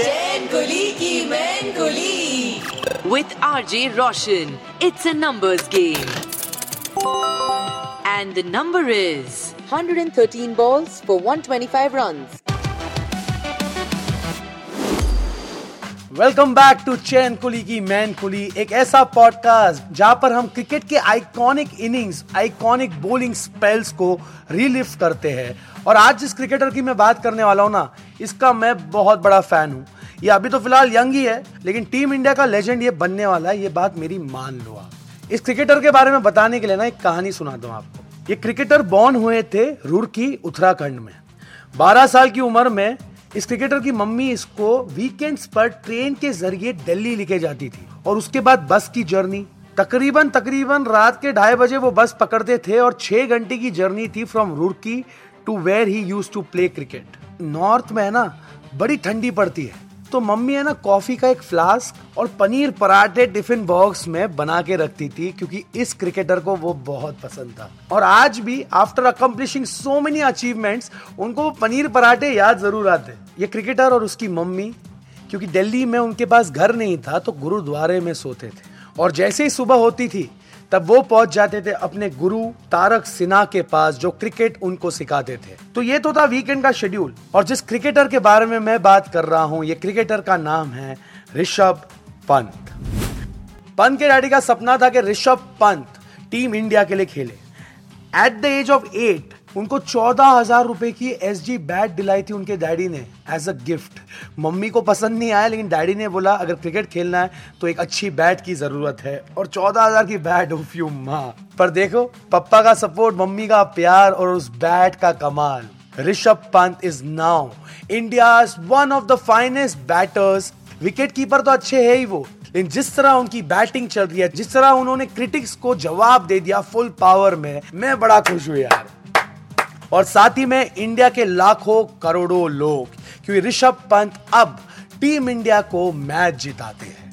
Chain Kulii Ki Main Kulii. With R J Roshan it's a numbers game and the number is 113 balls for 125 runs. Welcome back to Chain Kulii Ki Main Kulii एक ऐसा podcast जहाँ पर हम cricket के iconic innings iconic bowling spells को रिलिफ्ट करते हैं। और आज जिस क्रिकेटर की मैं बात करने वाला हूँ ना इसका मैं बहुत बड़ा फ़ैन हूँ। ये अभी तो फ़िलहाल यंग ही है, लेकिन टीम इंडिया का लेजेंड ये बनने वाला है, ये बात मेरी मान लो आप। इस क्रिकेटर के बारे में बताने के लिए ना एक कहानी सुना हूँ आपको। ये क्रिकेटर बॉर्न हुए थे रुड़की, उत्तराखंड में। 12 साल की उम्र में इस क्रिकेटर की मम्मी इसको वीकेंड्स पर ट्रेन के ज़रिए दिल्ली लेके जाती थी, और उसके बाद बस की जर्नी तकरीबन तकरीबन रात के ढाई बजे वो बस पकड़ते थे, और छह घंटे की जर्नी थी from Roorkee to where he used to play cricket north में है ना, बड़ी ठंडी पड़ती है। तो मम्मी है ना, कॉफ़ी का एक फ्लास्क और पनीर पराठे टिफ़िन बॉक्स में बना के रखती थी, क्योंकि इस क्रिकेटर को वो बहुत पसंद था। और आज भी after accomplishing so many achievements उनको वो पनीर पराठे याद ज़रूर आते ये क्रिकेटर और उसकी मम्मी, क्योंकि दिल्ली में उनके पास घर नहीं था तो गुरुद्वारे में सोते थे। और जैसे ही सुबह होती थी तब वो पहुँच जाते थे अपने गुरु तारक सिन्हा के पास, जो क्रिकेट उनको सिखाते थे। तो ये तो था वीकेंड का शेड्यूल और जिस क्रिकेटर के बारे में मैं बात कर रहा हूँ, ये क्रिकेटर का नाम है ऋषभ पंत। पंत के डैडी का सपना था कि ऋषभ पंत टीम इंडिया के लिए खेले। At the age of eight उनको चौदह हज़ार रुपए की एस जी बैट दिलाई थी उनके डैडी ने एज अ गिफ्ट मम्मी को पसंद नहीं आया, लेकिन डैडी ने बोला, अगर क्रिकेट खेलना है तो एक अच्छी बैट की ज़रूरत है। और चौदह हज़ार की बैट उफ यू माँ पर देखो, पप्पा का सपोर्ट मम्मी का प्यार और उस बैट का कमाल. Rishabh Pant is now India one of the finest batters wicket keeper तो अच्छे है ही वो, लेकिन जिस तरह उनकी बैटिंग चल रही है, जिस तरह उन्होंने क्रिटिक्स को जवाब दे दिया फुल पावर में, मैं बड़ा खुश हूँ यार। और साथ ही में इंडिया के लाखों करोड़ों लोग, क्योंकि ऋषभ पंत अब टीम इंडिया को मैच जिताते हैं।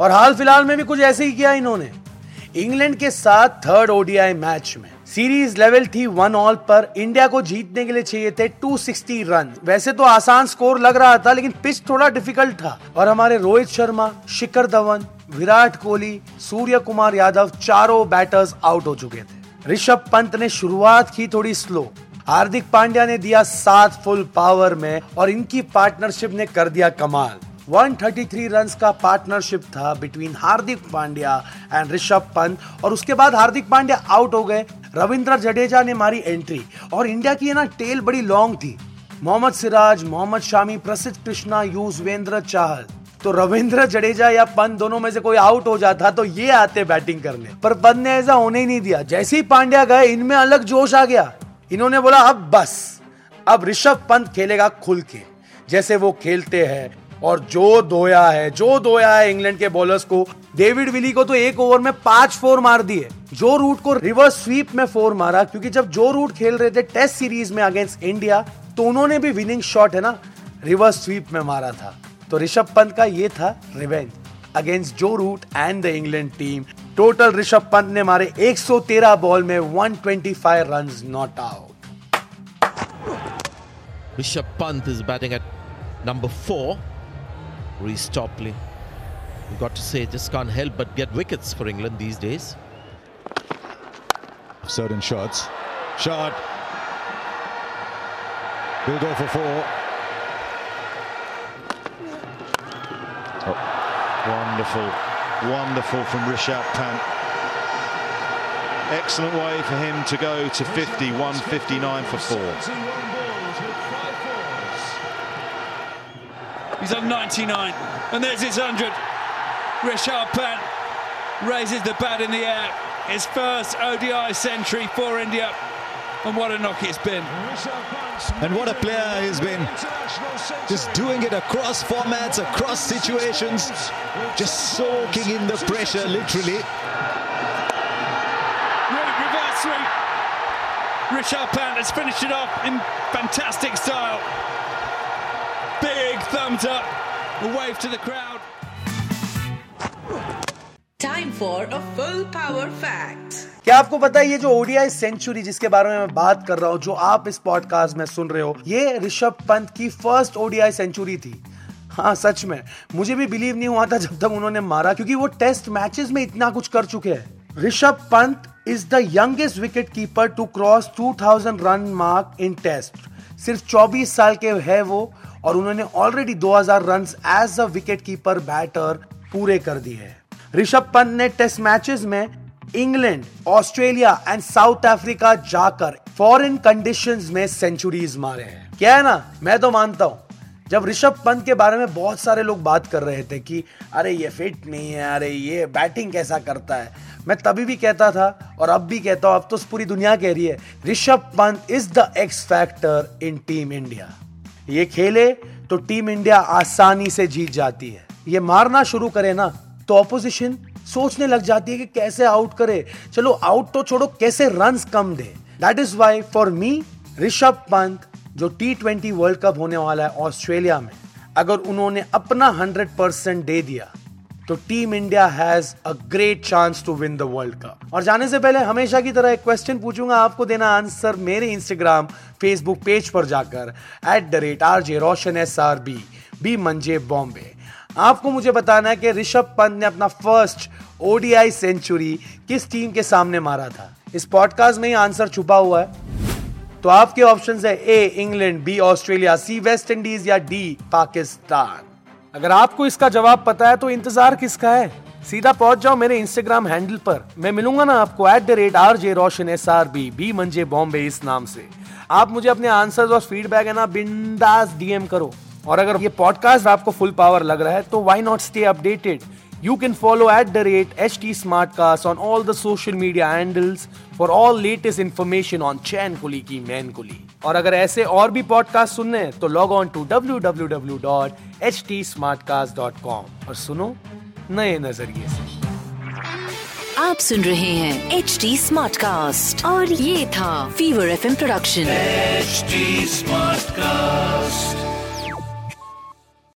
और हाल फ़िलहाल में भी कुछ ऐसे ही किया इन्होंने। इंग्लैंड के साथ थर्ड ओडीआई मैच में। सीरीज़ लेवल थी वन ऑल पर इंडिया को जीतने के लिए चाहिए थे 260 रन वैसे तो आसान स्कोर लग रहा था, लेकिन पिच थोड़ा डिफ़िकल्ट था। और हमारे रोहित शर्मा, शिखर धवन, विराट कोहली, सूर्य कुमार यादव चारों बैटर्स आउट हो चुके थे। ऋषभ पंत ने शुरुआत की थोड़ी स्लो हार्दिक पांड्या ने दिया सात फुल पावर में और इनकी पार्टनरशिप ने कर दिया कमाल। 133 रन्स का पार्टनरशिप था बिटवीन हार्दिक पांड्या एंड ऋषभ पंत और उसके बाद हार्दिक पांड्या आउट हो गए। रविंद्र जडेजा ने मारी एंट्री और इंडिया की ना टेल बड़ी लॉन्ग थी। मोहम्मद सिराज, मोहम्मद शामी, प्रसिद्ध कृष्णा, यूजवेंद्र चाहल। तो रविंद्र, जडेजा या पंत दोनों में से कोई आउट हो जाता तो ये आते बैटिंग करने। पर पंत ने ऐसा होने ही नहीं दिया। जैसे ही पांड्या गए, इनमें अलग जोश आ गया। इन्होंने बोला, अब बस, अब ऋषभ पंत खेलेगा खुल के। जैसे वो खेलते हैं और जो धोया है, जो धोया है इंग्लैंड के बॉलर्स को, डेविड विली को तो एक ओवर में पाँच फोर मार दिए। जो रूट को रिवर्स स्वीप में फोर मारा, क्योंकि जब जो रूट खेल रहे थे टेस्ट सीरीज़ में अगेंस्ट इंडिया तो उन्होंने भी विनिंग शॉट है ना रिवर्स स्वीप में मारा था। तो ऋषभ पंत का ये था revenge against Joe Root and the England team total Rishabh Pant ने मारे 113 बॉल में 125 runs not out Rishabh Pant is batting at number four. Reece Topley. We've got to say, just can't help but get wickets for England these days. Certain shots. Shot. Will go for four. Wonderful, wonderful from Rishabh Pant. Excellent way for him to go to 50, 159 for four. He's on 99, and there's his 100. Rishabh Pant raises the bat in the air. His first ODI century for India. And what a knock it's been. And what a player he's been. Just doing it across formats, across situations. Just soaking in the pressure, literally. Reverse sweep. Richard Pant has finished it off in fantastic style. Big thumbs up. A wave to the crowd. Time for a full power fact. क्या आपको पता है ये जो ODI century जिसके बारे में मैं बात कर रहा हूँ, जो आप इस पॉडकास्ट में सुन रहे हो, ये ऋषभ पंत की फ़र्स्ट ओडीआई सेंचुरी थी। हाँ सच में। मुझे भी बिलीव नहीं हुआ था जब तक उन्होंने मारा, क्योंकि वो टेस्ट मैचेस में इतना कुछ कर चुके हैं। Rishabh Pant is the youngest wicket keeper to cross 2000 run mark in test सिर्फ़ 24 साल के है वो, और उन्होंने already 2000 run as a wicket keeper batter पूरे कर दिए हैं। ऋषभ पंत ने टेस्ट मैचेस में England, Australia and South Africa जाकर फॉरेन कंडीशंस में सेंचुरीज मारे हैं। क्या है ना? मैं तो मानता हूँ। जब ऋषभ पंत के बारे में बहुत सारे लोग बात कर रहे थे कि, अरे, ये फिट नहीं है, अरे, ये बैटिंग कैसा करता है? मैं तभी भी कहता था और अब भी कहता हूँ, अब तो पूरी दुनिया कह रही है, Rishabh Pant is the X factor in team India ये खेले तो टीम इंडिया आसानी से जीत जाती है। ये मारना शुरू करे ना तो ऑपोजिशन सोचने लग जाती है कि कैसे आउट करे। चलो आउट तो छोड़ो, कैसे रन कम दे। That is why for me Rishabh Pant जो टी ट्वेंटी वर्ल्ड कप होने वाला है ऑस्ट्रेलिया में, अगर उन्होंने अपना हंड्रेड परसेंट दे दिया तो team India has a great chance to win the world cup और जाने से पहले हमेशा की तरह एक क्वेश्चन पूछूँगा, आपको देना आंसर मेरे इंस्टाग्राम फेसबुक पेज पर जाकर at the rate R J Roshan S R B B मंजे बॉम्बे आपको मुझे बताना है कि ऋषभ पंत ने अपना फ़र्स्ट ओडीआई सेंचुरी किस टीम के सामने मारा था? इस पॉडकास्ट में ही आंसर छुपा हुआ है। तो आपके ऑप्शन है A England B Australia C West Indies या डी पाकिस्तान अगर आपको इसका जवाब पता है तो इंतज़ार किसका है? सीधा पहुँच जाओ मेरे इंस्टाग्राम हैंडल पर। मैं मिलूँगा ना आपको at the rate R J Roshan S R B B मंजे बॉम्बे इस नाम से। आप मुझे अपने आंसर और फीडबैक है ना बिंदास डीएम करो। और अगर ये पॉडकास्ट आपको फुल पावर लग रहा है तो why not stay updated You can follow at the rate HT Smartcast on all the social media handles for all latest information on Chain Kulii Ki Main Kulii और अगर ऐसे और भी पॉडकास्ट सुनने हैं तो लॉग ऑन टू www.htsmartcast.com और सुनो नए नज़रिए से। आप सुन रहे हैं एच डी स्मार्ट कास्ट और ये था fever F production H smart cast